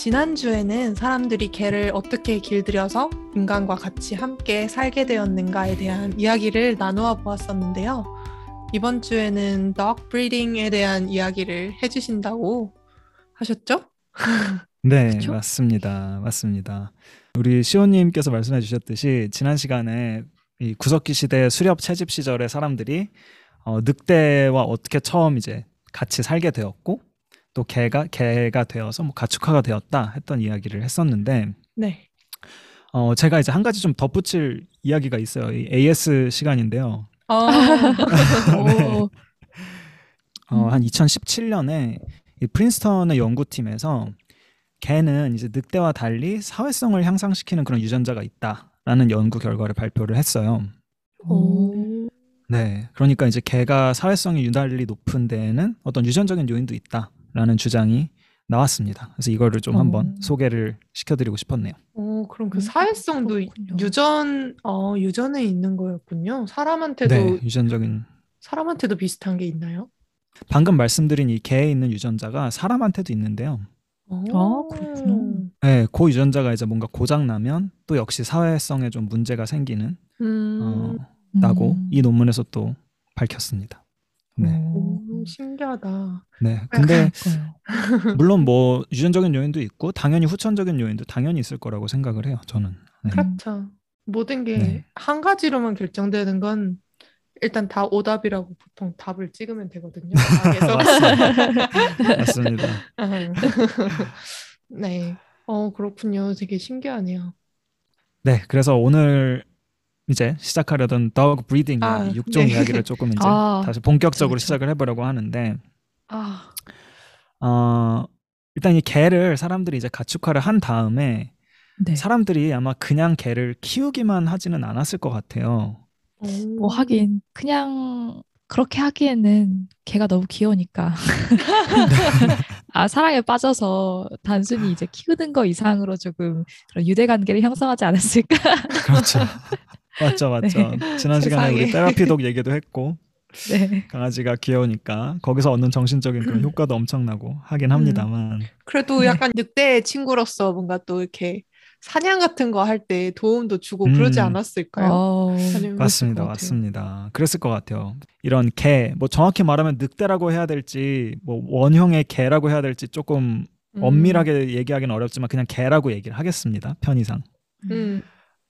지난주에는 사람들이 개를 어떻게 길들여서 인간과 같이 함께 살게 되었는가에 대한 이야기를 나누어 보았었는데요. 이번 주에는 dog breeding에 대한 이야기를 해주신다고 하셨죠? 네, 그쵸? 맞습니다. 맞습니다. 우리 시호님께서 말씀해 주셨듯이 지난 시간에 이 구석기 시대 수렵 채집 시절의 사람들이 어, 늑대와 어떻게 처음 이제 같이 살게 되었고 또 개가 개가 되어서 뭐 가축화가 되었다 했던 이야기를 했었는데 네. 어, 제가 이제 한 가지 좀 덧붙일 이야기가 있어요. 이 AS 시간인데요. 아, 네. 오, 어, 음. 한 2017년에 이 프린스턴의 연구팀에서 개는 이제 늑대와 달리 사회성을 향상시키는 그런 유전자가 있다라는 연구 결과를 발표를 했어요. 오. 네, 그러니까 이제 개가 사회성이 유달리 높은 데에는 어떤 유전적인 요인도 있다 라는 주장이 나왔습니다. 그래서 이거를 좀 한번 오. 소개를 시켜드리고 싶었네요. 오, 그럼 그 음, 사회성도 그렇군요. 유전, 어, 유전에 있는 거였군요. 사람한테도 네, 유전적인 사람한테도 비슷한 게 있나요? 방금 말씀드린 이 개에 있는 유전자가 사람한테도 있는데요. 오. 그렇구나. 네, 그 유전자가 이제 뭔가 고장 나면 또 역시 사회성에 좀 문제가 생기는 음, 어, 라고 음. 이 논문에서 또 밝혔습니다. 네. 오. 오, 신기하다. 네. 근데. 물론 뭐 유전적인 요인도 있고 당연히 후천적인 요인도 당연히 있을 거라고 생각을 해요. 저는. 네. 그렇죠. 모든 게 네. 한 가지로만 결정되는 건 일단 다 오답이라고 보통 답을 찍으면 되거든요. 맞습니다. 네. 어, 그렇군요. 되게 신기하네요. 네. 그래서 오늘 이제 시작하려던 dog breeding 아, 이야기, 육종 네. 이야기를 조금 이제 아, 다시 본격적으로 그렇죠. 시작을 해보려고 하는데 아, 어, 일단 이 개를 사람들이 이제 가축화를 한 다음에 네. 사람들이 아마 그냥 개를 키우기만 하지는 않았을 것 같아요. 뭐 하긴 그냥 그렇게 하기에는 걔가 너무 귀여우니까 아 사랑에 빠져서 단순히 이제 키우는 거 이상으로 조금 그런 유대 관계를 형성하지 않았을까 그렇죠. 맞죠, 맞죠. 지난 시간에 우리. 테라피독 얘기도 했고 네 강아지가 귀여우니까 거기서 얻는 정신적인 그런 효과도 엄청나고 하긴 합니다만 그래도 네. 약간 늑대의 친구로서 뭔가 또 이렇게 사냥 같은 거 할 때 도움도 주고 그러지 음. 않았을까요? 어, 맞습니다. 맞습니다. 그랬을 것 같아요. 이런 개, 뭐 정확히 말하면 늑대라고 해야 될지, 뭐 원형의 개라고 해야 될지 조금 음. 엄밀하게 얘기하기는 어렵지만 그냥 개라고 얘기를 하겠습니다. 편의상. 음.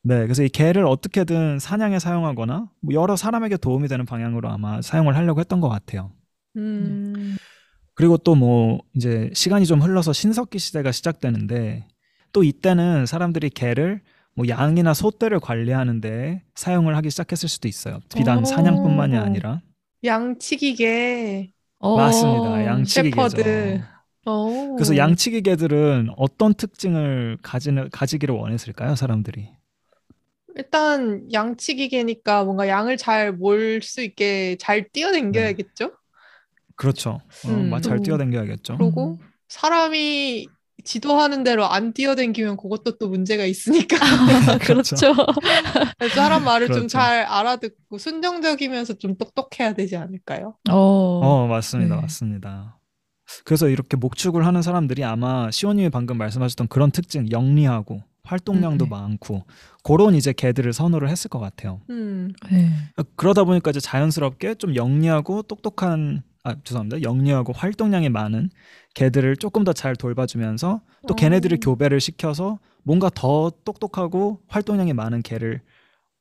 네, 그래서 이 개를 어떻게든 사냥에 사용하거나 뭐 여러 사람에게 도움이 되는 방향으로 아마 사용을 하려고 했던 것 같아요. 음. 그리고 또 뭐 이제 시간이 좀 흘러서 신석기 시대가 시작되는데 또 이때는 사람들이 개를 뭐 양이나 소떼를 관리하는데 사용을 하기 시작했을 수도 있어요. 비단 오. 사냥뿐만이 아니라 양치기계. 어, 맞습니다. 양치기 개죠. 셰퍼드. 오. 그래서 양치기 개들은 어떤 특징을 가지는 가지기를 원했을까요, 사람들이? 일단 양치기계니까 뭔가 양을 잘 몰 수 있게 잘 뛰어댕겨야겠죠? 그렇죠. 어, 음. 막잘 또- 뛰어댕겨야겠죠. 그러고 사람이 지도하는 대로 안 뛰어댕기면 그것도 또 문제가 있으니까 그렇죠. 그래서 사람 말을 좀 그렇죠. 잘 알아듣고 순정적이면서 좀 똑똑해야 되지 않을까요? 어, 어, 맞습니다. 네. 맞습니다. 그래서 이렇게 목축을 하는 사람들이 아마 시원님이 방금 말씀하셨던 그런 특징, 영리하고 활동량도 음, 네. 많고 그런 이제 개들을 선호를 했을 것 같아요. 음. 네. 그러다 보니까 이제 자연스럽게 좀 영리하고 똑똑한 아 죄송합니다. 영리하고 활동량이 많은 개들을 조금 더 잘 돌봐주면서 또 어. 걔네들을 교배를 시켜서 뭔가 더 똑똑하고 활동량이 많은 개를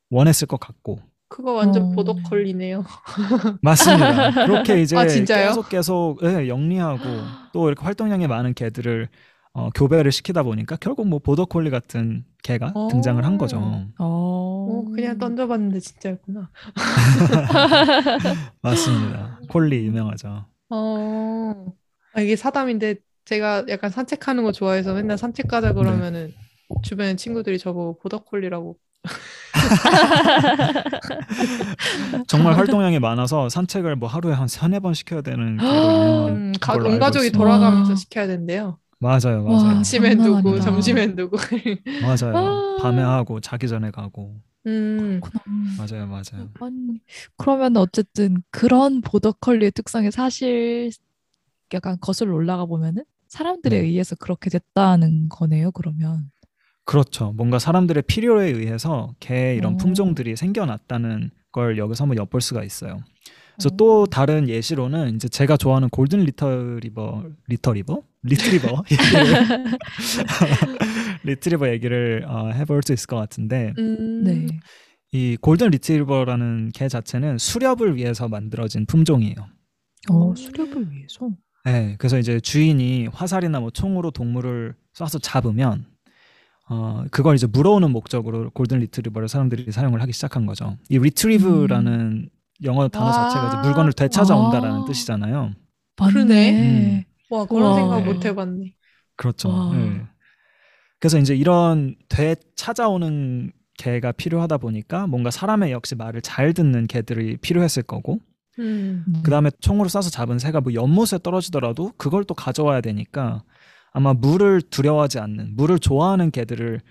원했을 것 같고 그거 완전 어. 보더콜리네요. 맞습니다. 그렇게 이제 아? 계속 계속 예, 영리하고 또 이렇게 활동량이 많은 개들을 어, 교배를 시키다 보니까 결국 뭐 보더콜리 같은 개가 어. 등장을 한 거죠. 어, 어, 그냥 던져봤는데 진짜였구나. 맞습니다. 콜리 유명하죠. 어. 아, 이게 사담인데 제가 약간 산책하는 거 좋아해서 맨날 산책 네. 가자 그러면은 주변 친구들이 저보고 보더콜리라고 정말 활동량이 많아서 산책을 뭐 하루에 한 세네 번 시켜야 되는 음, 가, 온 가족이. 돌아가면서 와. 시켜야 된대요. 맞아요, 와. 맞아요, 아침엔 장난 두고 아니다. 점심엔 두고. 맞아요. 아. 밤에 하고 자기 전에 가고 음. 맞아요, 맞아요. 아니, 그러면 어쨌든 그런 보더컬리의 특성이 사실 약간 거슬러 올라가 보면은 사람들에 네. 의해서 그렇게 됐다는 거네요. 그러면. 그렇죠. 뭔가 사람들의 필요에 의해서 개 이런 어. 품종들이 생겨났다는 걸 여기서 한번 엿볼 수가 있어요. 그래서 어. 또 다른 예시로는 이제 제가 좋아하는 골든 리터 리버 리터 리버 리트리버 얘기를 리트리버 얘기를 어, 해볼 수 있을 것 같은데 음. 네. 이 골든 리트리버라는 개 자체는 수렵을 위해서 만들어진 품종이에요. 어, 수렵을 위해서. 네, 그래서 이제 주인이 화살이나 뭐 총으로 동물을 쏴서 잡으면 어 그걸 이제 물어오는 목적으로 골든 리트리버를 사람들이 사용을 하기 시작한 거죠. 이 retrieve라는 영어 단어 자체가 이제 아. 물건을 되찾아온다라는 아. 뜻이잖아요. 맞네. 와 그런 와. 생각 네. 못 해봤네. 그렇죠. 와. 네. 그래서 이제 이런 되 찾아오는 개가 필요하다 보니까 뭔가 사람의 역시 말을 잘 듣는 개들이 필요했을 거고 음. 음. 그 다음에 총으로 쏴서 잡은 새가 뭐 연못에 떨어지더라도 그걸 또 가져와야 되니까 아마 물을 두려워하지 않는 물을 좋아하는 개들을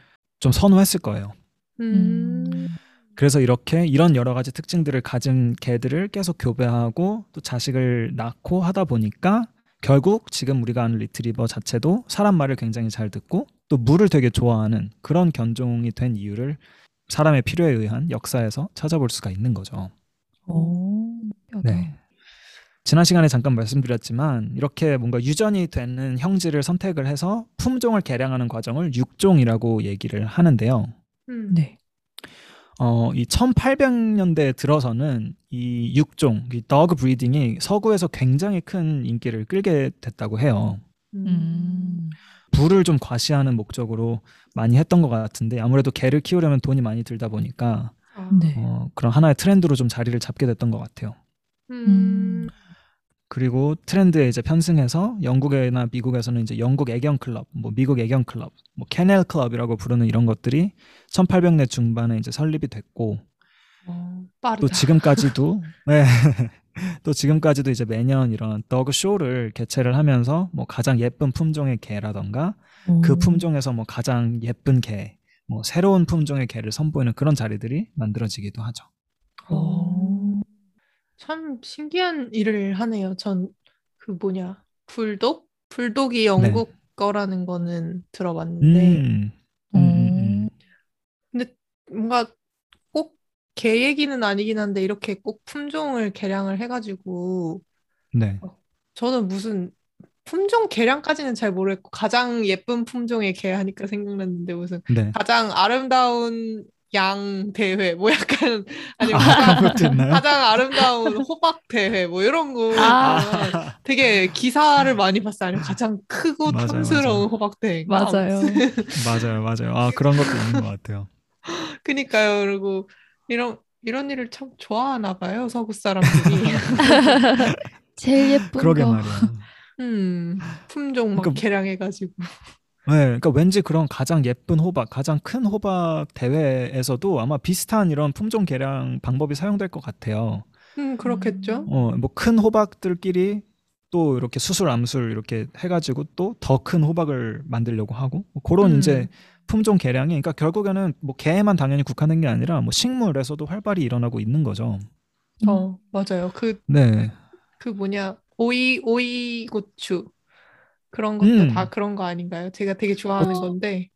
좀 선호했을 거예요. 음. 그래서 이렇게 이런 여러 가지 특징들을 가진 개들을 계속 교배하고 또 자식을 낳고 하다 보니까 결국 지금 우리가 아는 리트리버 자체도 사람 말을 굉장히 잘 듣고 또 물을 되게 좋아하는 그런 견종이 된 이유를 사람의 필요에 의한 역사에서 찾아볼 수가 있는 거죠. 오. 네. 지난 시간에 잠깐 말씀드렸지만 이렇게 뭔가 유전이 되는 형질을 선택을 해서 품종을 개량하는 과정을 육종이라고 얘기를 하는데요. 음. 네. 어, 이 1800년대에 들어서는 이 육종, 이 더그 브리딩이 서구에서 굉장히 큰 인기를 끌게 됐다고 해요. 음. 부를 좀 과시하는 목적으로 많이 했던 것 같은데 아무래도 개를 키우려면 돈이 많이 들다 보니까 아. 네. 어, 그런 하나의 트렌드로 좀 자리를 잡게 됐던 것 같아요. 음. 그리고 트렌드에 이제 편승해서 영국이나 미국에서는 이제 영국 애견 클럽, 뭐 미국 애견 클럽, 뭐 케넬 클럽이라고 부르는 이런 것들이 1800년 중반에 이제 설립이 됐고 어. 또 지금까지도 네. 또 지금까지도 이제 매년 이런 더그 쇼를 개최를 하면서 뭐 가장 예쁜 품종의 개라던가 그 오. 품종에서 뭐 가장 예쁜 개, 뭐 새로운 품종의 개를 선보이는 그런 자리들이 만들어지기도 하죠. 오. 참 신기한 일을 하네요. 전 그 뭐냐 불독? 불독이 영국 거라는 거는 들어봤는데 음. 음, 음, 음. 뭔가 꼭 개 얘기는 아니긴 한데 이렇게 꼭 품종을 개량을 해가지고 네. 저는 무슨 품종 개량까지는 잘 모르겠고 가장 예쁜 품종의 개 하니까 생각났는데 무슨 네. 가장 아름다운 양 대회 뭐 약간 아니면 아, 가장, 있나요? 가장 아름다운 호박 대회 뭐 이런 거 아. 보면 되게 기사를 많이 봤어요. 아니면 가장 크고 맞아요, 탐스러운 맞아요. 호박 대회. 맞아요. 맞아요, 맞아요. 아 그런 것도 있는 것 같아요. 그니까요. 그리고 이런 이런 일을 참 좋아하나 봐요. 서구 사람들이. 제일 예쁜 그러게 거. 말이에요. 음, 품종 막 그러니까- 개량해가지고. 네, 그러니까 왠지 그런 가장 예쁜 호박, 가장 큰 호박 대회에서도 아마 비슷한 이런 품종 개량 방법이 사용될 것 같아요. 음, 그렇겠죠. 어, 뭐 큰 호박들끼리 또 이렇게 수술 암술 이렇게 해가지고 또 더 큰 호박을 만들려고 하고 뭐 그런 음. 이제 품종 개량이 그러니까 결국에는 뭐 개에만 당연히 국한된 게 아니라 뭐 식물에서도 활발히 일어나고 있는 거죠. 어, 맞아요. 그, 네, 그 뭐냐, 오이, 오이 고추. 그런 것도 음. 다 그런 거 아닌가요? 제가 되게 좋아하는 어. 건데.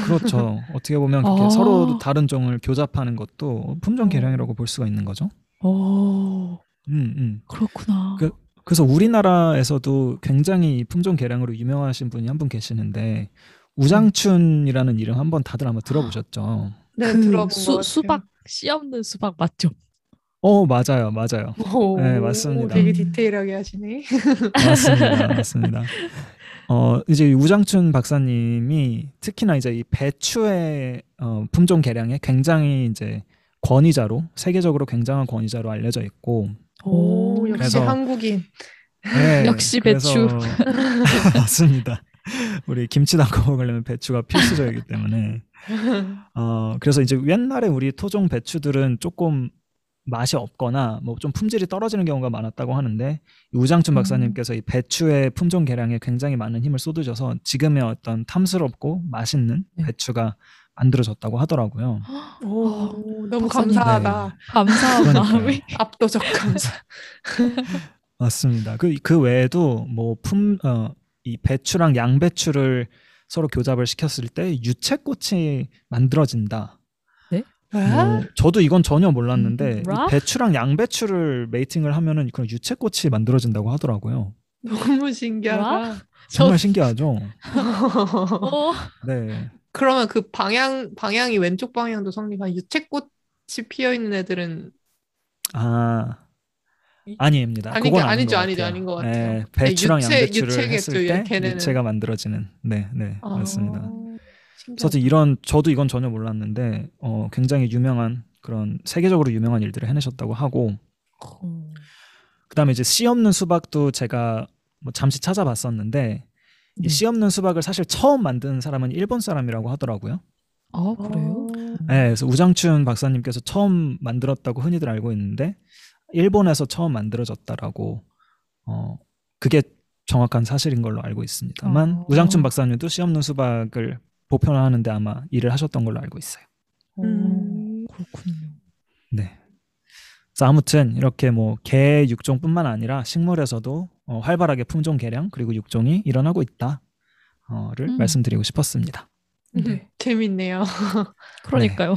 그렇죠. 어떻게 보면 그렇게 아. 서로 다른 종을 교잡하는 것도 품종 어. 개량이라고 볼 수가 있는 거죠. 오, 음, 음. 그렇구나. 그- 그래서 우리나라에서도 굉장히 이 품종 개량으로 유명하신 분이 한 분 계시는데 우장춘이라는 이름 한번 다들 아마 들어보셨죠? 네, 그 들어본 수, 것 같아요. 수박 씨 없는 수박 맞죠? 어 맞아요, 맞아요. 오, 네, 맞습니다. 되게 디테일하게 하시네. 맞습니다, 맞습니다. 어 이제 이 우장춘 박사님이 특히나 이제 이 배추의 어, 품종 개량에 굉장히 이제 권위자로 세계적으로 굉장한 권위자로 알려져 있고 오, 역시 그래서- 한국인. 네, 역시 그래서- 맞습니다. 우리 김치 담궈 먹으려면 배추가 필수적이기 때문에 어 그래서 이제 옛날에 우리 토종 배추들은 조금 맛이 없거나 뭐 좀 품질이 떨어지는 경우가 많았다고 하는데 이 우장춘 음. 박사님께서 이 배추의 품종 개량에 굉장히 많은 힘을 쏟으셔서 지금의 어떤 탐스럽고 맛있는 네. 배추가 만들어졌다고 하더라고요. 오, 너무 박사님. 감사하다. 감사한 그러니까요. 마음이. 압도적 감사. 맞습니다. 그, 그 외에도 뭐 품, 어, 이 배추랑 양배추를 서로 교잡을 시켰을 때 유채꽃이 만들어진다. 뭐, 저도 이건 전혀 몰랐는데? 이 배추랑 양배추를 메이팅을 하면은 그런 유채꽃이 만들어진다고 하더라고요. 너무 신기하다. 정말 신기하죠. 어, 네. 그러면 그 방향 방향이 왼쪽 방향도 성립한 유채꽃이 피어 있는 애들은 아 이- 아닙니다. 아니, 그건 아니죠, 아닌 것 아니죠, 같아요. 아닌 것 같아요. 네, 배추랑 유채- 양배추를 유채겠죠, 했을 때 걔네는. 유채가 만들어지는. 네, 네, 아, 맞습니다. 신기하다. 그래서 이런 저도 이건 전혀 몰랐는데 어, 굉장히 유명한 그런 세계적으로 유명한 일들을 해내셨다고 하고 음. 그다음에 이제 씨 없는 수박도 제가 뭐 잠시 찾아봤었는데 이 네. 씨 없는 수박을 사실 처음 만든 사람은 일본 사람이라고 하더라고요. 아 그래요? 네, 그래서 우장춘 박사님께서 처음 만들었다고 흔히들 알고 있는데 일본에서 처음 만들어졌다라고 어 그게 정확한 사실인 걸로 알고 있습니다만 어. 우장춘 박사님도 씨 없는 수박을 보편화하는데 아마 일을 하셨던 걸로 알고 있어요. 음. 어, 그렇군요. 네. 그래서 아무튼 이렇게 뭐 개 육종뿐만 아니라 식물에서도 어, 활발하게 품종 개량 그리고 육종이 일어나고 있다를 음. 말씀드리고 싶었습니다. 네. 재밌네요. 그러니까요.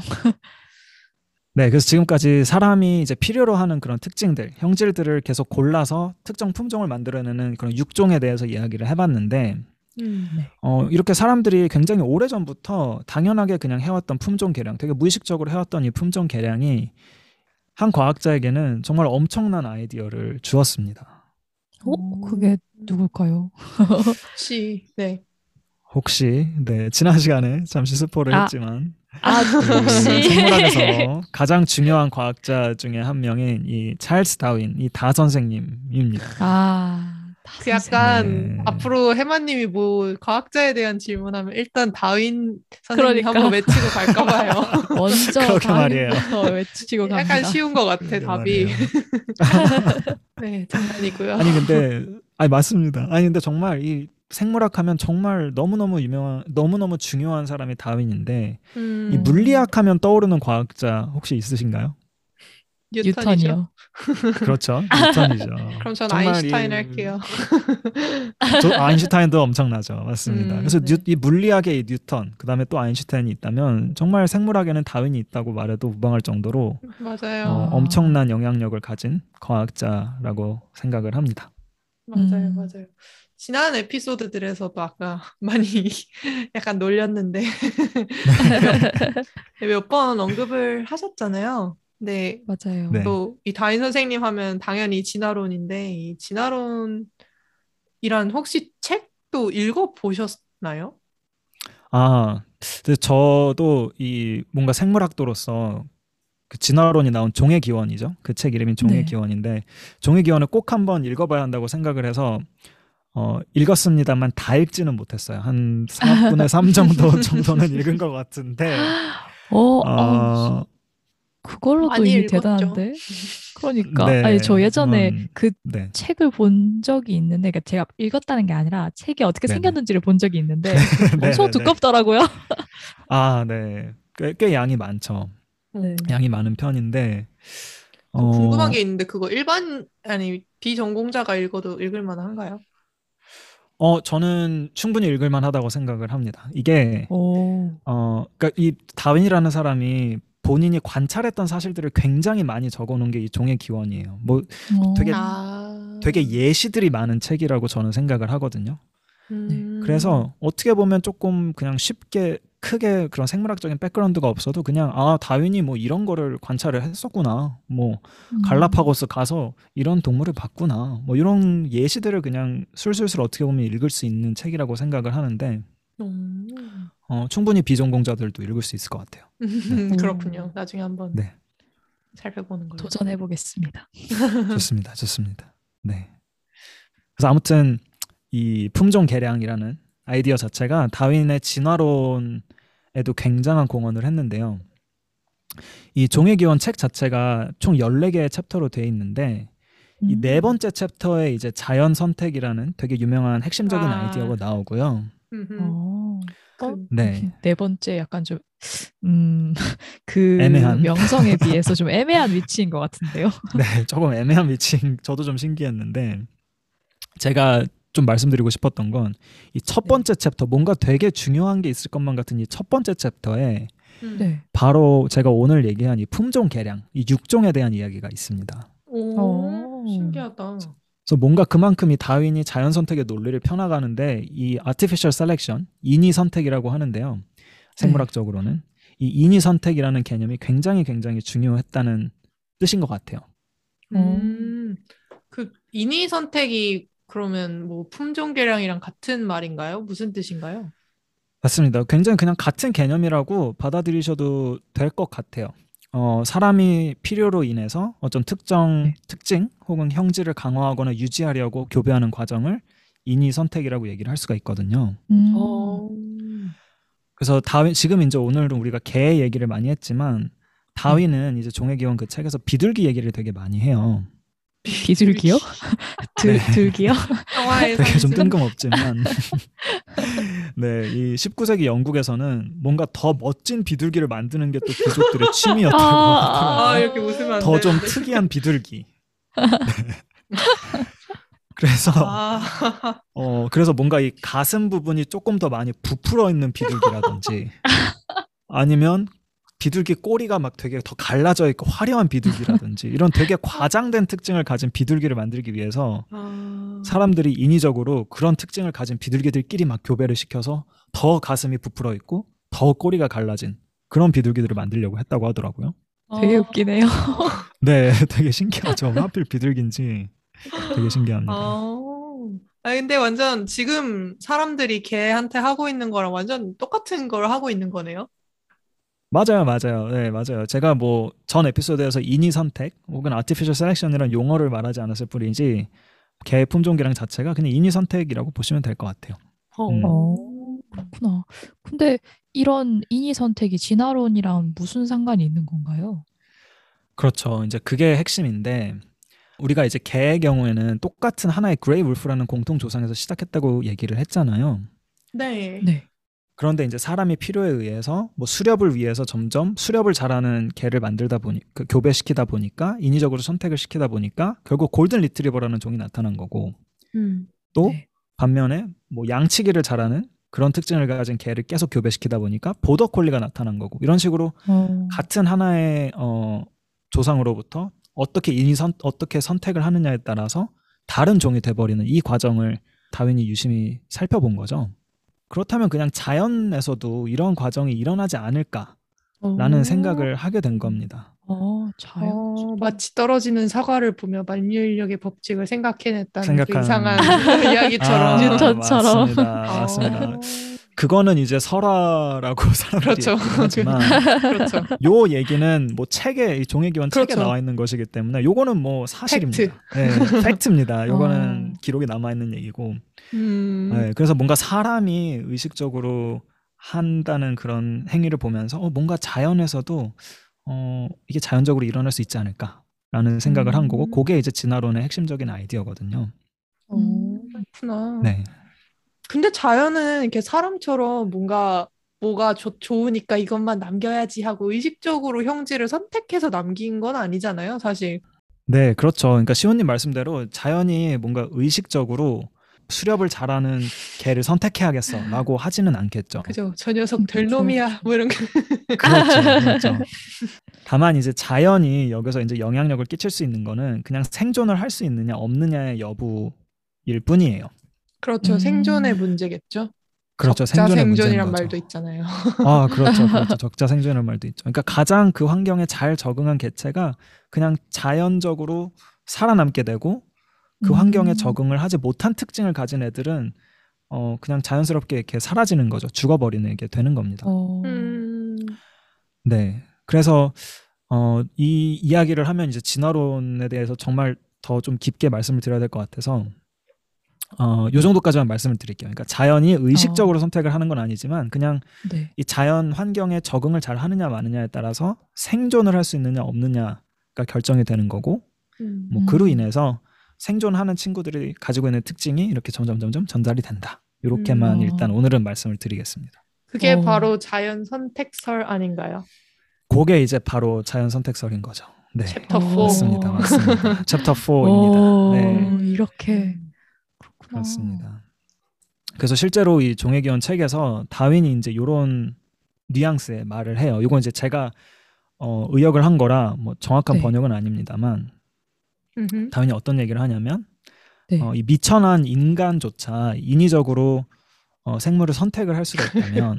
네, 그래서 지금까지 사람이 이제 필요로 하는 그런 특징들, 형질들을 계속 골라서 특정 품종을 만들어내는 그런 육종에 대해서 이야기를 해봤는데, 음. 어, 이렇게 사람들이 굉장히 오래 전부터 당연하게 그냥 해왔던 품종 개량, 되게 무의식적으로 해왔던 이 품종 개량이 한 과학자에게는 정말 엄청난 아이디어를 주었습니다. 어 그게 누굴까요? 혹시 네. 혹시 네 지난 시간에 잠시 스포를 아, 했지만 아 그 혹시 생물학에서 가장 중요한 과학자 중에 한 명인 이 찰스 다윈 이 다 선생님입니다. 아 그 약간 네. 앞으로 해마님이 뭐 과학자에 대한 질문하면 일단 다윈 선생님 그러니까. 한번 외치고 갈까 봐요. 먼저 그러게 말이에요. 다윈부터 외치고 갑니다. 약간 쉬운 것 같아 답이. 네 장난이고요. 아니 근데 아니 맞습니다. 아니 근데 정말 이 생물학 하면 정말 너무너무 유명한 너무너무 중요한 사람이 다윈인데 음, 이 물리학 하면 떠오르는 과학자 혹시 있으신가요? 뉴턴이죠. 뉴턴이요. 그렇죠. 뉴턴이죠. 그럼 전 아인슈타인 이- 할게요. 저 아인슈타인도 엄청나죠. 맞습니다. 음, 그래서 네. 뉴, 이 물리학의 이 뉴턴, 그다음에 또 아인슈타인이 있다면 정말 생물학에는 다윈이 있다고 말해도 무방할 정도로 맞아요. 어, 엄청난 영향력을 가진 과학자라고 생각을 합니다. 맞아요, 음. 맞아요. 지난 에피소드들에서도 아까 많이 약간 놀렸는데 몇 번 언급을 하셨잖아요. 근데 맞아요. 네. 또이 다인 선생님 하면 당연히 진화론인데 이 진화론이란 혹시 책도 읽어 보셨나요? 아, 저도 이 뭔가 생물학도로서 그 진화론이 나온 종의 기원이죠. 그 책 이름이 종의 네. 기원인데 종의 기원을 꼭 한번 읽어봐야 한다고 생각을 해서 어, 읽었습니다만 다 읽지는 못했어요. 한 4분의 3 정도 정도는 읽은 것 같은데 어, 어, 어, 그걸로도 이미 읽었죠. 대단한데. 그러니까 네, 아니 저 예전에 음, 그 네. 책을 본 적이 있는데 그러니까 제가 읽었다는 게 아니라 책이 어떻게 네네. 생겼는지를 본 적이 있는데 네, 엄청 네, 네. 두껍더라고요. 아, 네. 꽤, 꽤 양이 많죠. 네. 양이 많은 편인데 저 어, 궁금한 게 있는데 그거 일반 아니 비전공자가 읽어도 읽을 만한가요? 어, 저는 충분히 읽을 만하다고 생각을 합니다. 이게 오. 어, 그러니까 이 다윈이라는 사람이 본인이 관찰했던 사실들을 굉장히 많이 적어놓은 게 이 종의 기원이에요. 뭐 어. 되게- 아, 되게 예시들이 많은 책이라고 저는 생각을 하거든요. 음. 그래서 어떻게 보면 조금 그냥 쉽게 크게 그런 생물학적인 백그라운드가 없어도 그냥 아 다윈이 뭐 이런 거를 관찰을 했었구나. 뭐 음. 갈라파고스 가서 이런 동물을 봤구나. 뭐 이런 예시들을 그냥 술술술 어떻게 보면 읽을 수 있는 책이라고 생각을 하는데 음. 어, 충분히 비전공자들도 읽을 수 있을 것 같아요. 음, 그렇군요. 나중에 한번 네. 살펴보는 걸로. 도전해 보겠습니다. 좋습니다. 좋습니다. 네. 그래서 아무튼 이 품종 개량이라는 아이디어 자체가 다윈의 진화론에도 굉장한 공헌을 했는데요. 이 종의 기원 책 자체가 총 14개의 챕터로 되어 있는데 이 음. 네 번째 챕터에 이제 자연 선택이라는 되게 유명한 핵심적인 아. 아. 이디어가 나오고요. 어. 그- 네. 네 번째 약간 좀 음, 그 애매한. 명성에 비해서 좀 애매한 위치인 것 같은데요. 네, 조금 애매한 위치인 저도 좀 신기했는데 제가 좀 말씀드리고 싶었던 건 이 첫 번째 챕터 뭔가 되게 중요한 게 있을 것만 같은 이 첫 번째 챕터에 음. 네. 바로 제가 오늘 얘기한 이 품종 개량, 이 육종에 대한 이야기가 있습니다. 오, 오. 신기하다. 그래서 뭔가 그만큼 이 다윈이 자연 선택의 논리를 펴나가는데 이 artificial selection, 인위 선택이라고 하는데요. 생물학적으로는 이 인위 선택이라는 개념이 굉장히 굉장히 중요했다는 뜻인 것 같아요. 음, 그 인위 선택이 그러면 뭐 품종 개량이랑 같은 말인가요? 무슨 뜻인가요? 맞습니다. 굉장히 그냥 같은 개념이라고 받아들이셔도 될 것 같아요. 어, 사람이 필요로 인해서 어떤 특정 네. 특징 혹은 형질을 강화하거나 유지하려고 교배하는 과정을 인위 선택이라고 얘기를 할 수가 있거든요. 음. 어, 그래서 다윈 지금 이제 오늘은 우리가 개 얘기를 많이 했지만 다윈은 이제 종의 기원 그 책에서 비둘기 얘기를 되게 많이 해요. 비둘기요? 들, 네. 들기요? 영화에서 되게 좀 뜬금없지만 네, 이 19세기 영국에서는 뭔가 더 멋진 비둘기를 만드는 게 또 귀족들의 취미였다고 아. 아 이렇게 웃으면 안더좀 되는데. 특이한 비둘기. 네. 그래서 아, 어 그래서 뭔가 이 가슴 부분이 조금 더 많이 부풀어 있는 비둘기라든지 아니면 비둘기 꼬리가 막 되게 더 갈라져 있고 화려한 비둘기라든지 이런 되게 과장된 특징을 가진 비둘기를 만들기 위해서 아. 사람들이 인위적으로 그런 특징을 가진 비둘기들끼리 막 교배를 시켜서 더 가슴이 부풀어 있고 더 꼬리가 갈라진 그런 비둘기들을 만들려고 했다고 하더라고요. 되게 아. 웃기네요. 네, 되게 신기하죠. 왜 하필 비둘기인지 되게 신기합니다. 아. 아 근데 완전 지금 사람들이 개한테 하고 있는 거랑 완전 똑같은 걸 하고 있는 거네요. 맞아요, 맞아요. 네, 맞아요. 제가 뭐 전 에피소드에서 인위 선택 혹은 artificial selection이라는 용어를 말하지 않았을 뿐이지 개 품종 개량 자체가 그냥 인위 선택이라고 보시면 될 것 같아요. 음. 어, 그렇구나. 근데 이런 인위 선택이 진화론이랑 무슨 상관이 있는 건가요? 그렇죠. 이제 그게 핵심인데 우리가 이제 개의 경우에는 똑같은 하나의 gray wolf라는 공통 조상에서 시작했다고 얘기를 했잖아요. 네. 네. 그런데 이제 사람이 필요에 의해서 뭐 수렵을 위해서 점점 수렵을 잘하는 개를 만들다 보니 그 교배시키다 보니까 인위적으로 선택을 시키다 보니까 결국 골든 리트리버라는 종이 나타난 거고 음. 또 네. 반면에 뭐 양치기를 잘하는 그런 특징을 가진 개를 계속 교배시키다 보니까 보더 콜리가 나타난 거고 이런 식으로 어, 같은 하나의 어, 조상으로부터 어떻게 인위 선 어떻게 선택을 하느냐에 따라서 다른 종이 돼버리는 이 과정을 다윈이 유심히 살펴본 거죠. 그렇다면 그냥 자연에서도 이런 과정이 일어나지 않을까라는 어. 생각을 하게 된 겁니다. 어, 자연. 어, 마치 떨어지는 사과를 보며 만유인력의 법칙을 생각해냈다는 그 생각하는- 이상한 이야기처럼. 아, 뉴턴처럼. 맞습니다. 어. 맞습니다. 그거는 이제 설화라고 사람들이 그렇죠. 하지만 그렇죠. 요 얘기는 뭐 책에 이 종의 기원 책에 그렇죠. 나와 있는 것이기 때문에 요거는 뭐 사실입니다. 네, 팩트입니다. 요거는 어. 기록에 남아 있는 얘기고. 음. 네, 그래서 뭔가 사람이 의식적으로 한다는 그런 행위를 보면서 어, 뭔가 자연에서도 어, 이게 자연적으로 일어날 수 있지 않을까라는 생각을 한 거고 음. 그게 이제 진화론의 핵심적인 아이디어거든요. 어, 그렇구나. 네. 근데 자연은 이렇게 사람처럼 뭔가 뭐가 좋, 좋으니까 이것만 남겨야지 하고 의식적으로 형질을 선택해서 남긴 건 아니잖아요, 사실. 네, 그렇죠. 그러니까 시온님 말씀대로 자연이 뭔가 의식적으로 수렵을 잘하는 개를 선택해야겠어라고 하지는 않겠죠. 그죠? 저 녀석 될 그쵸. 놈이야. 뭐 이런 거. 그렇죠, 그렇죠. 다만 이제 자연이 여기서 이제 영향력을 끼칠 수 있는 거는 그냥 생존을 할 수 있느냐 없느냐의 여부일 뿐이에요. 그렇죠. 음. 생존의 문제겠죠. 그렇죠, 적자 생존의 생존이란. 말도 있잖아요. 아, 그렇죠, 그렇죠. 적자 생존이라는 말도 있죠. 그러니까 가장 그 환경에 잘 적응한 개체가 그냥 자연적으로 살아남게 되고 그 음. 환경에 적응을 하지 못한 특징을 가진 애들은 어 그냥 자연스럽게 이렇게 사라지는 거죠. 죽어버리는 게 되는 겁니다. 어, 음. 네. 그래서 어, 이 이야기를 하면 이제 진화론에 대해서 정말 더 좀 깊게 말씀을 드려야 될 것 같아서 어, 요 정도까지만 말씀을 드릴게요. 그러니까 자연이 의식적으로 선택을 하는 건 아니지만 그냥 네. 이 자연 환경에 적응을 잘 하느냐 마느냐에 따라서 생존을 할 수 있느냐 없느냐가 결정이 되는 거고 음. 뭐 그로 음. 인해서 생존하는 친구들이 가지고 있는 특징이 이렇게 점점 점점 전달이 된다. 이렇게만 음. 일단 오늘은 말씀을 드리겠습니다. 그게 어. 바로 자연 선택설 아닌가요? 그게 이제 바로 자연 선택설인 거죠. 네. 챕터 어. 4. 맞습니다. 맞습니다. 챕터 오, 4입니다. 네. 이렇게 음. 그렇구나. 그렇습니다. 그래서 실제로 이 종의기원 책에서 다윈이 이제 이런 뉘앙스의 말을 해요. 이건 이제 제가 어, 의역을 한 거라 뭐 정확한 네. 번역은 아닙니다만 음흠. 다윈이 어떤 얘기를 하냐면 네. 어, 이 미천한 인간조차 인위적으로 어, 생물을 선택을 할 수가 있다면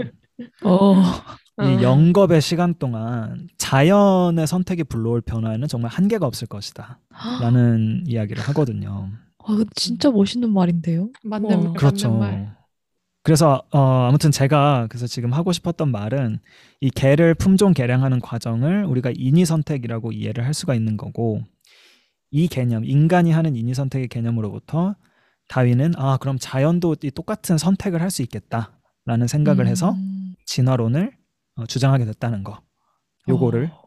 어. 어. 이 영겁의 시간 동안 자연의 선택이 불러올 변화에는 정말 한계가 없을 것이다. 라는 이야기를 하거든요. 아, 진짜 멋있는 말인데요. 맞는. 말, 그렇죠. 맞는 말. 그래서 어, 아무튼 제가 그래서 지금 하고 싶었던 말은 이 개를 품종 개량하는 과정을 우리가 인위 선택이라고 이해를 할 수가 있는 거고 이 개념 인간이 하는 인위 선택의 개념으로부터 다윈은 아 그럼 자연도 이 똑같은 선택을 할 수 있겠다라는 생각을 해서 음. 진화론을 어, 주장하게 됐다는 거. 요거를 어,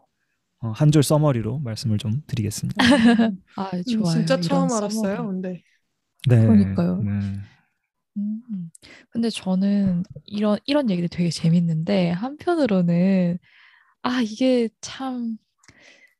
한줄 써머리로 말씀을 좀 드리겠습니다. 아, 음, 좋아요. 진짜 처음 써머리. 알았어요. 근데 네. 그러니까요. 네. 음. 근데 저는 이런 이런 얘기들 되게 재밌는데 한편으로는 아 이게 참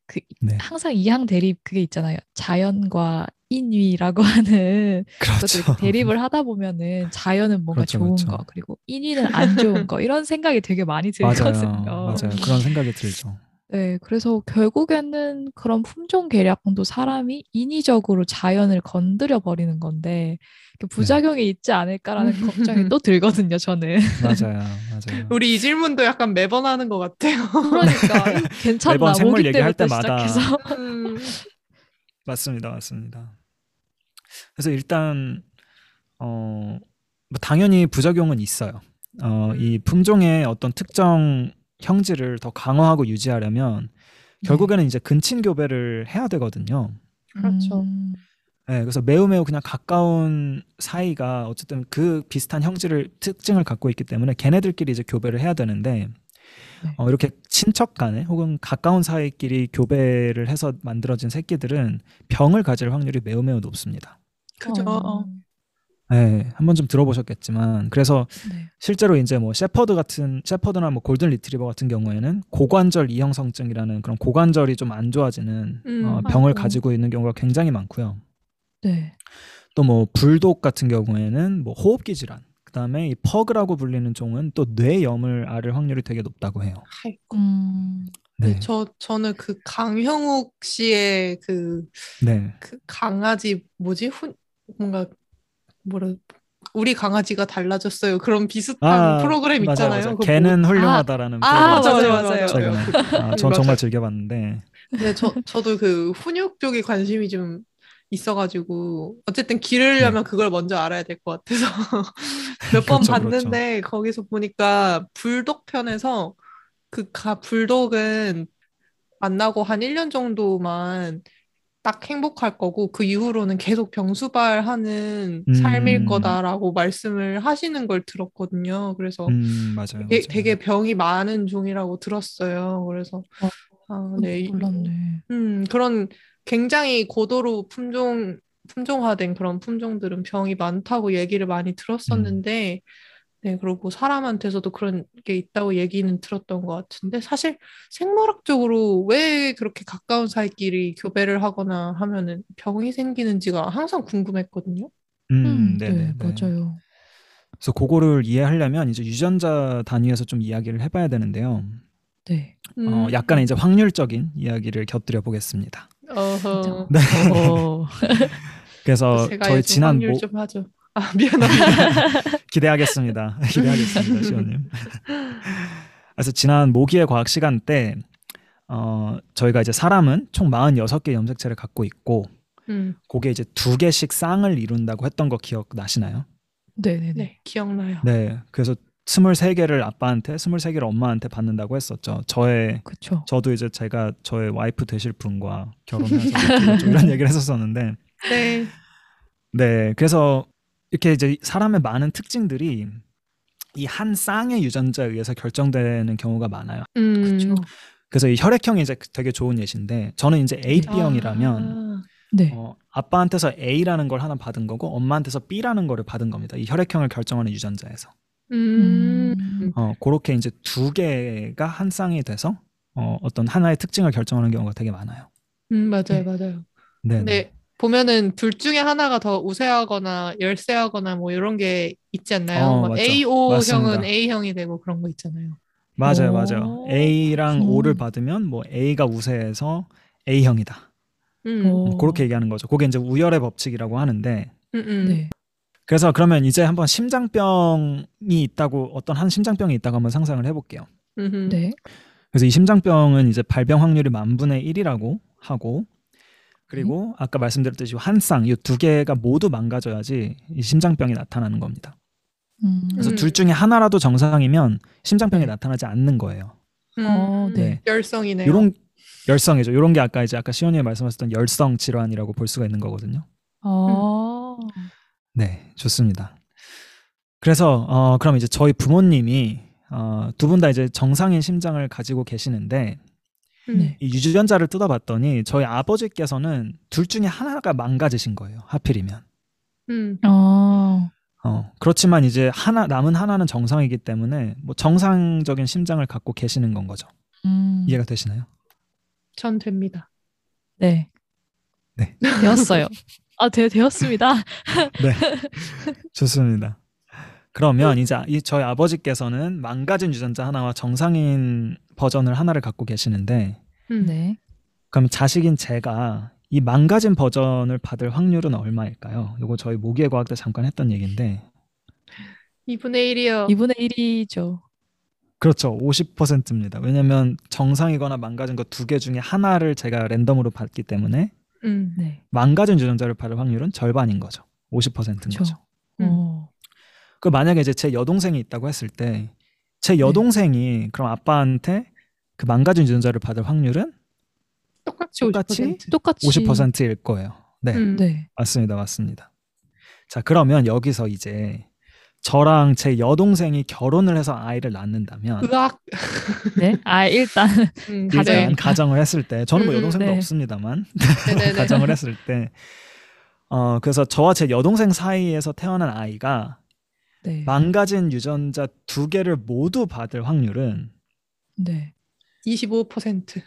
그 네. 항상 이항 대립 그게 있잖아요. 자연과 인위라고 하는 그렇죠. 대립을 하다 보면은 자연은 뭔가 그렇죠, 좋은 그렇죠. 거 그리고 인위는 안 좋은 거 이런 생각이 되게 많이 맞아요. 들거든요. 맞아요. 그런 생각이 들죠. 네, 그래서 결국에는 그런 품종 개량도 사람이 인위적으로 자연을 건드려 버리는 건데 그 부작용이 있지 않을까라는 걱정이 또 들거든요, 저는. 맞아요. 맞아요. 우리 이 질문도 약간 매번 하는 것 같아요. 그러니까 괜찮나 매번 생물 얘기할 때마다. 시작해서. 음, 맞습니다. 맞습니다. 그래서 일단 어, 뭐 당연히 부작용은 있어요. 어, 이 품종의 어떤 특정 형질을 더 강화하고 유지하려면 결국에는 이제 근친 교배를 해야 되거든요. 그렇죠. 음, 네, 그래서 매우 매우 그냥 가까운 사이가 어쨌든 그 비슷한 형질을 특징을 갖고 있기 때문에 걔네들끼리 이제 교배를 해야 되는데 네. 어, 이렇게 친척 간에 혹은 가까운 사이끼리 교배를 해서 만들어진 새끼들은 병을 가질 확률이 매우 매우 높습니다. 그죠. 어, 네, 한번 좀 들어보셨겠지만 그래서 네. 실제로 이제 뭐 셰퍼드 같은 셰퍼드나 뭐 골든 리트리버 같은 경우에는 고관절 이형성증이라는 그런 고관절이 좀 안 좋아지는 음, 어, 병을 아이고. 가지고 있는 경우가 굉장히 많고요. 네. 또 뭐 불독 같은 경우에는 뭐 호흡기 질환, 그다음에 이 퍼그라고 불리는 종은 또 뇌염을 앓을 확률이 되게 높다고 해요. 아이고. 음, 네, 저 저는 그 강형욱 씨의 그, 네, 그 강아지 뭐지? 훈 뭔가 뭐라 우리 강아지가 달라졌어요. 그런 비슷한 프로그램 맞아요, 있잖아요. 맞아요. 그거 걔는 훌륭하다라는 아, 프로그램 맞아요, 맞아요. 최근에 아, 전 맞아요. 정말 즐겨봤는데 네, 저 저도 그 훈육 쪽에 관심이 좀 있어가지고 어쨌든 기르려면 그걸 먼저 알아야 될 것 같아서 몇번 그렇죠, 봤는데 거기서 보니까 불독 편에서 그 가 불독은 만나고 한 1년 정도만 딱 행복할 거고 그 이후로는 계속 병수발하는 음. 삶일 거다라고 말씀을 하시는 걸 들었거든요. 그래서 음 맞아요, 되게, 맞아요. 되게 병이 많은 종이라고 들었어요. 그래서 어, 아, 네, 이- 몰랐네. 음, 그런 굉장히 고도로 품종, 품종화된 그런 품종들은 병이 많다고 얘기를 많이 들었었는데, 네, 그리고 사람한테서도 그런 게 있다고 얘기는 들었던 것 같은데, 사실 생물학적으로 왜 그렇게 가까운 사이끼리 교배를 하거나 하면은 병이 생기는지가 항상 궁금했거든요. 음, 음, 네네, 네, 네. 맞아요. 그래서 그거를 이해하려면 이제 유전자 단위에서 좀 이야기를 해봐야 되는데요. 네. 어, 음, 약간의 이제 확률적인 이야기를 곁들여 보겠습니다. 어허. 네. 어, 그래서 제가 저희 지난 확률 모좀 하죠. 아, 미안합니다. 기대하겠습니다. 기대하겠습니다, 시원님. 그래서 지난 모기의 과학 시간 때 어, 저희가 이제 사람은 총 46개 염색체를 갖고 있고 음, 그게 이제 두 개씩 쌍을 이룬다고 했던 거 기억나시나요? 네네네. 네, 기억나요. 네. 그래서 23개를 아빠한테, 23개를 엄마한테 받는다고 했었죠. 저의 그쵸. 저도 이제 제가 저의 와이프 되실 분과 결혼해서 좀 이런 얘기를 했었었는데 네. 네, 그래서 이렇게 이제 사람의 많은 특징들이 이 한 쌍의 유전자에 의해서 결정되는 경우가 많아요. 음, 그쵸. 그래서 이 혈액형이 이제 되게 좋은 예신데 저는 이제 AB형이라면 아, 네. 어, 아빠한테서 A라는 걸 하나 받은 거고 엄마한테서 B라는 거를 받은 겁니다. 이 혈액형을 결정하는 유전자에서. 음, 음, 어, 그렇게 이제 두 개가 한 쌍이 돼서 어, 어떤 하나의 특징을 결정하는 경우가 되게 많아요. 음, 맞아요, 네. 맞아요. 네. 보면은 둘 중에 하나가 더 우세하거나 열세하거나 뭐 이런 게 있지 않나요? 어. AO형은 맞습니다. A형이 되고 그런 거 있잖아요. 맞아요, 오. 맞아요. A랑 음. O를 받으면 뭐 A가 우세해서 A형이다. 음, 오. 그렇게 얘기하는 거죠. 그게 이제 우열의 법칙이라고 하는데 음, 음. 네. 그래서 그러면 이제 한번 심장병이 있다고 어떤 한 심장병이 있다고 한번 상상을 해볼게요. 네. 그래서 이 심장병은 이제 발병 확률이 만 분의 1이라고 하고 그리고 아까 말씀드렸듯이 한 쌍, 이두 개가 모두 망가져야지 이 심장병이 나타나는 겁니다. 음. 그래서 음. 둘 중에 하나라도 정상이면 심장병이 나타나지 않는 거예요. 음, 어, 네. 열성이네요. 이런 열성이죠. 이런 게 아까 이제 아까 시원이 말씀하셨던 열성 질환이라고 볼 수가 있는 거거든요. 어. 네, 좋습니다. 그래서 어 그럼 이제 저희 부모님이 어, 두 분 다 이제 정상인 심장을 가지고 계시는데 음. 네. 이 유전자를 뜯어봤더니 저희 아버지께서는 둘 중에 하나가 망가지신 거예요. 하필이면. 음. 어. 어, 그렇지만 이제 하나 남은 하나는 정상이기 때문에 뭐 정상적인 심장을 갖고 계시는 건 거죠. 음. 이해가 되시나요? 전 됩니다. 네. 네. 되었어요. 아, 되, 되었습니다. 네. 좋습니다. 그러면 이제 이 저희 아버지께서는 망가진 유전자 하나와 정상인 버전을 하나를 갖고 계시는데 음. 네. 그럼 자식인 제가 이 망가진 버전을 받을 확률은 얼마일까요? 이거 저희 모기의 과학 때 잠깐 했던 얘기인데 2분의 1이요. 2분의 1이죠. 그렇죠. 50%입니다. 왜냐면 정상이거나 망가진 거두개 중에 하나를 제가 랜덤으로 받기 때문에 음. 네. 망가진 유전자를 받을 확률은 절반인 거죠. 50%인 그쵸. 거죠. 음. 어. 그 만약에 이제 제 여동생이 있다고 했을 때제 네. 여동생이 그럼 아빠한테 그 망가진 유전자를 받을 확률은 똑같이 똑같이 50%. 똑같이 50%일 거예요. 네, 음. 네. 맞습니다. 맞습니다. 자, 그러면 여기서 이제 저랑 제 여동생이 결혼을 해서 아이를 낳는다면 으악. 네. 아, 일단 음, 가정이니까. 가정을 했을 때 저는 뭐 음, 음, 여동생도 네. 없습니다만. 가정을 했을 때 어, 그래서 저와 제 여동생 사이에서 태어난 아이가 네. 망가진 유전자 두 개를 모두 받을 확률은 네. 25%.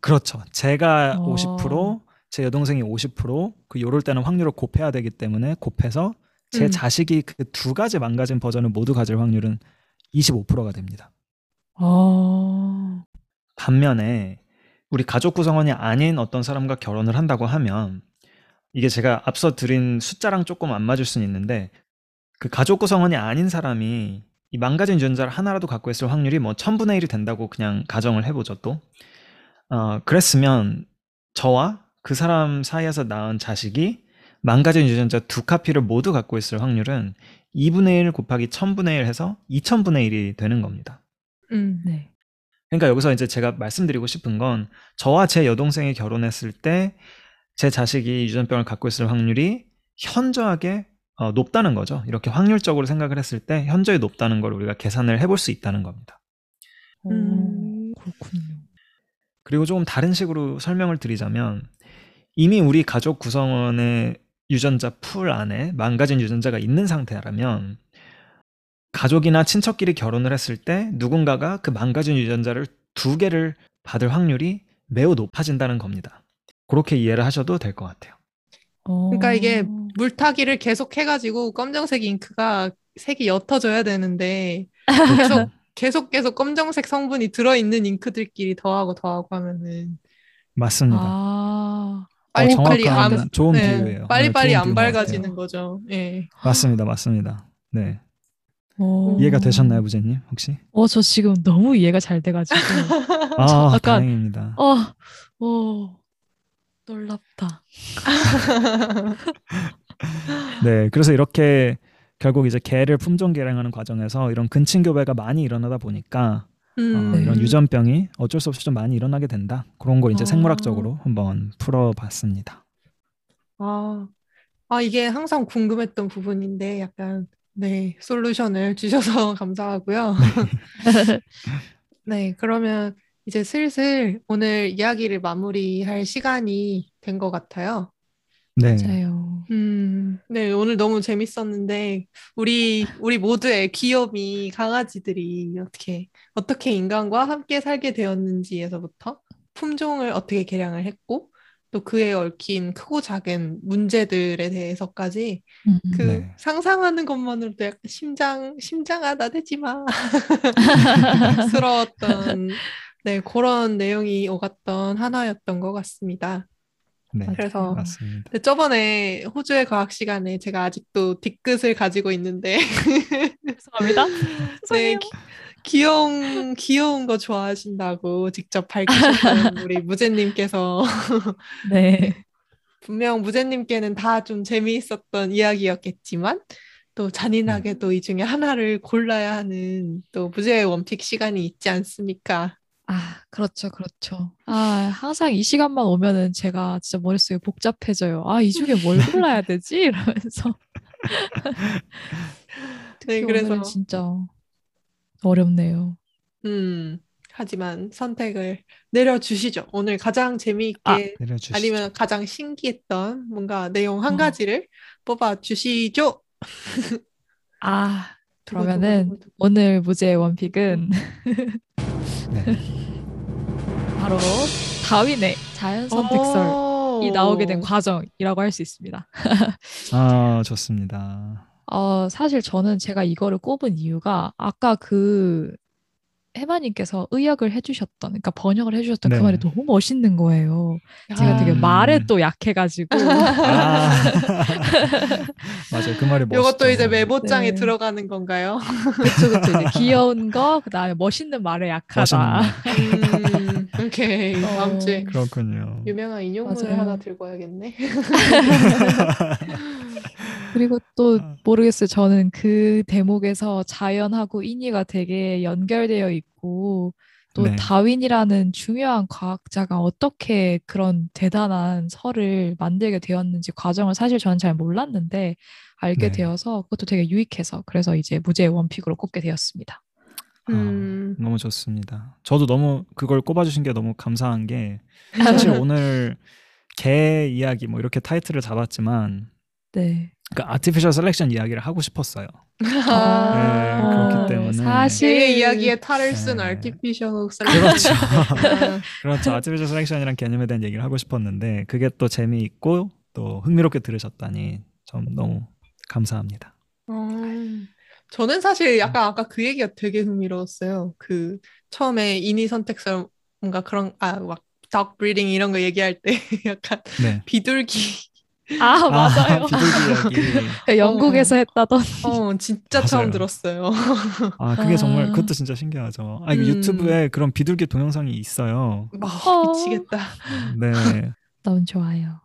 그렇죠. 제가 어. 50%, 제 여동생이 50%, 그 요럴 때는 확률을 곱해야 되기 때문에 곱해서 제 음. 자식이 그 두 가지 망가진 버전을 모두 가질 확률은 25%가 됩니다. 어. 반면에 우리 가족 구성원이 아닌 어떤 사람과 결혼을 한다고 하면 이게 제가 앞서 드린 숫자랑 조금 안 맞을 수는 있는데 그 가족 구성원이 아닌 사람이 이 망가진 유전자를 하나라도 갖고 있을 확률이 뭐 천분의 일이 된다고 그냥 가정을 해보죠 또. 어, 그랬으면 저와 그 사람 사이에서 낳은 자식이 망가진 유전자 두 카피를 모두 갖고 있을 확률은 2분의 1 곱하기 1000분의 1 해서 2000분의 1이 되는 겁니다. 음. 네. 그러니까 여기서 이제 제가 말씀드리고 싶은 건 저와 제 여동생이 결혼했을 때 제 자식이 유전병을 갖고 있을 확률이 현저하게 어, 높다는 거죠. 이렇게 확률적으로 생각을 했을 때 현저히 높다는 걸 우리가 계산을 해볼 수 있다는 겁니다. 음. 어, 그렇군요. 그리고 조금 다른 식으로 설명을 드리자면 이미 우리 가족 구성원의 유전자 풀 안에 망가진 유전자가 있는 상태라면 가족이나 친척끼리 결혼을 했을 때 누군가가 그 망가진 유전자를 두 개를 받을 확률이 매우 높아진다는 겁니다. 그렇게 이해를 하셔도 될 것 같아요. 어. 그러니까 이게 물타기를 계속 해가지고 검정색 잉크가 색이 옅어져야 되는데 계속 계속 계속 검정색 성분이 들어있는 잉크들끼리 더하고 더하고 하면은 맞습니다. 아. 빨리빨리 어, 정확한 안 좋은 네, 비유예요. 빨리빨리 네, 안것 같아요. 밝아지는 거죠. 예. 맞습니다, 맞습니다. 네, 어. 이해가 되셨나요, 부제님 혹시? 어, 저 지금 너무 이해가 잘 돼가지고. 아, 약간- 다행입니다. 어, 어, 놀랍다. 네, 그래서 이렇게 결국 이제 개를 품종 개량하는 과정에서 이런 근친 교배가 많이 일어나다 보니까 음. 어, 이런 네. 유전병이 어쩔 수 없이 좀 많이 일어나게 된다. 그런 걸 이제 아. 생물학적으로 한번 풀어봤습니다. 아, 아, 이게 항상 궁금했던 부분인데 약간 네, 솔루션을 주셔서 감사하고요. 네, 그러면 이제 슬슬 오늘 이야기를 마무리할 시간이 된 것 같아요. 네, 맞아요. 음, 네, 오늘 너무 재밌었는데, 우리, 우리 모두의 귀요미 강아지들이 어떻게, 어떻게 인간과 함께 살게 되었는지에서부터 품종을 어떻게 개량을 했고, 또 그에 얽힌 크고 작은 문제들에 대해서까지 음, 그 네. 상상하는 것만으로도 약간 심장 심장아 나대지 마 스러웠던 네 그런 내용이 오갔던 하나였던 것 같습니다. 네. 그래서 맞습니다. 저번에 호주의 과학 시간에 제가 아직도 뒤끝을 가지고 있는데 죄송합니다. 네, 기, 귀여운 귀여운 거 좋아하신다고 직접 밝히셨던 우리 무제님께서 네. 분명 무제님께는 다 좀 재미있었던 이야기였겠지만 또 잔인하게도 이 중에 하나를 골라야 하는 또 무제의 원픽 시간이 있지 않습니까? 아, 그렇죠, 그렇죠. 아, 항상 이 시간만 오면은 제가 진짜 머릿속이 복잡해져요. 아, 이 중에 뭘 골라야 되지? 이러면서. 네, 그래서 오늘은 진짜 어렵네요. 음 하지만 선택을 내려주시죠. 오늘 가장 재미있게 아. 아니면 가장 신기했던 뭔가 내용 한 어. 가지를 뽑아 주시죠. 아, 그러면은 오늘 무제의 원픽은 네. 바로 다윈의 자연 선택설이 나오게 된 과정이라고 할 수 있습니다. 아 좋습니다. 어, 사실 저는 제가 이거를 꼽은 이유가 아까 그 해마님께서 의역을 해주셨던, 그러니까 번역을 해주셨던 네. 그 말이 너무 멋있는 거예요. 제가 되게 음. 말에 또 약해가지고. 아 맞아요. 그 말이 멋있죠. 이것도 이제 메모장에 네. 들어가는 건가요? 그쵸. 이제 귀여운 거, 그 다음에 멋있는 말에 약하다. 멋있는 음, 오케이 어. 다음 주에 그렇군요. 유명한 인용문을 맞아요. 하나 들고 와야겠네. 그리고 또 아. 모르겠어요. 저는 그 대목에서 자연하고 인위가 되게 연결되어 있고 또 네. 다윈이라는 중요한 과학자가 어떻게 그런 대단한 설을 만들게 되었는지 과정을 사실 저는 잘 몰랐는데 알게 네. 되어서 그것도 되게 유익해서 그래서 이제 무제의 원픽으로 꼽게 되었습니다. 아, 음. 너무 좋습니다. 저도 너무 그걸 꼽아주신 게 너무 감사한 게 사실 오늘 개 이야기 뭐 이렇게 타이틀을 잡았지만 네. 그 artificial selection 이야기를 하고 싶었어요. 아, 네, 그렇기 때문에. 사실 제 이야기에 탈을 쓴 네. artificial 그렇죠. selection. 그렇죠. artificial selection이란 개념에 대한 얘기를 하고 싶었는데 그게 또 재미있고 또 흥미롭게 들으셨다니 좀 너무 감사합니다. 어, 저는 사실 약간 아까 그 얘기가 되게 흥미로웠어요. 그 처음에 인위 선택설 뭔가 그런 아막 dog breeding 이런 거 얘기할 때 약간 네. 비둘기 아 맞아요. 비둘기 이야기. 그 영국에서 했다던 어 진짜 처음 맞아요. 들었어요. 아 그게 정말 아. 그것도 진짜 신기하죠. 아 이거 음. 유튜브에 그런 비둘기 동영상이 있어요. 막 어. 미치겠다. 네, 너무 좋아요.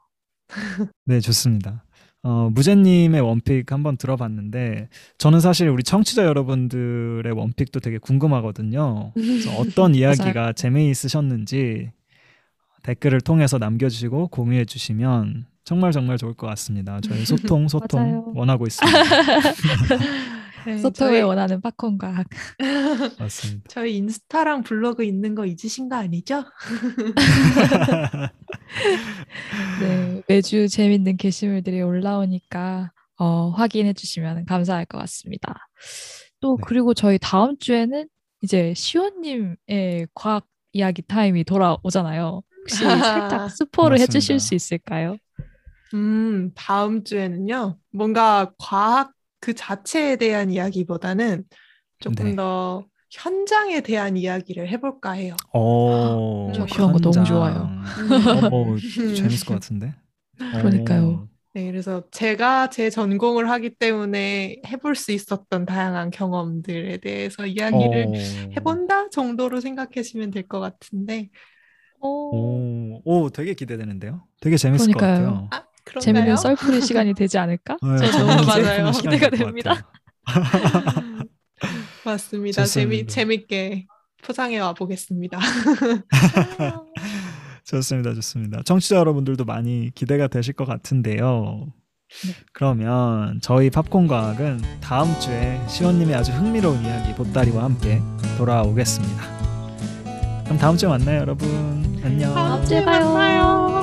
네 좋습니다. 어, 무제님의 원픽 한번 들어봤는데 저는 사실 우리 청취자 여러분들의 원픽도 되게 궁금하거든요. 그래서 어떤 이야기가 재미있으셨는지 댓글을 통해서 남겨주시고 공유해 주시면 정말 정말 좋을 것 같습니다. 저희 소통 소통. 원하고 있습니다. 네, 소통을 저희, 원하는 팝콘 과학. 맞습니다. 저희 인스타랑 블로그 있는 거 잊으신 거 아니죠? 네, 매주 재밌는 게시물들이 올라오니까 어, 확인해 주시면 감사할 것 같습니다. 또 네. 그리고 저희 다음 주에는 이제 시온님의 과학 이야기 타임이 돌아오잖아요. 혹시 살짝 스포를 해주실. 수 있을까요? 음, 다음 주에는요, 뭔가 과학 그 자체에 대한 이야기보다는 조금 네. 더 현장에 대한 이야기를 해볼까 해요. 오, 저 그런 거 너무. 좋아요. 어, 재밌을 것 같은데. 그러니까요. 네, 그래서 제가 제 전공을 하기 때문에 해볼 수 있었던 다양한 경험들에 대해서 이야기를 어. 해본다 정도로 생각하시면 될 것 같은데, 오, 오, 오, 되게 기대되는데요. 되게 재밌을 그러니까요. 것 같아요. 아, 그런가요? 재밌는 썰풀이 시간이 되지 않을까? 네, 저 너무 맞아요. 기대가 됩니다. 맞습니다. 재미. 재밌게 포장해 와 보겠습니다. 좋습니다, 좋습니다. 청취자 여러분들도 많이 기대가 되실 것 같은데요. 네. 그러면 저희 팝콘 과학은 다음 주에 시원님의 아주 흥미로운 이야기 보따리와 함께 돌아오겠습니다. 그럼 다음 주에 만나요, 여러분. 안녕. 다음 주에 봐요. 만나요.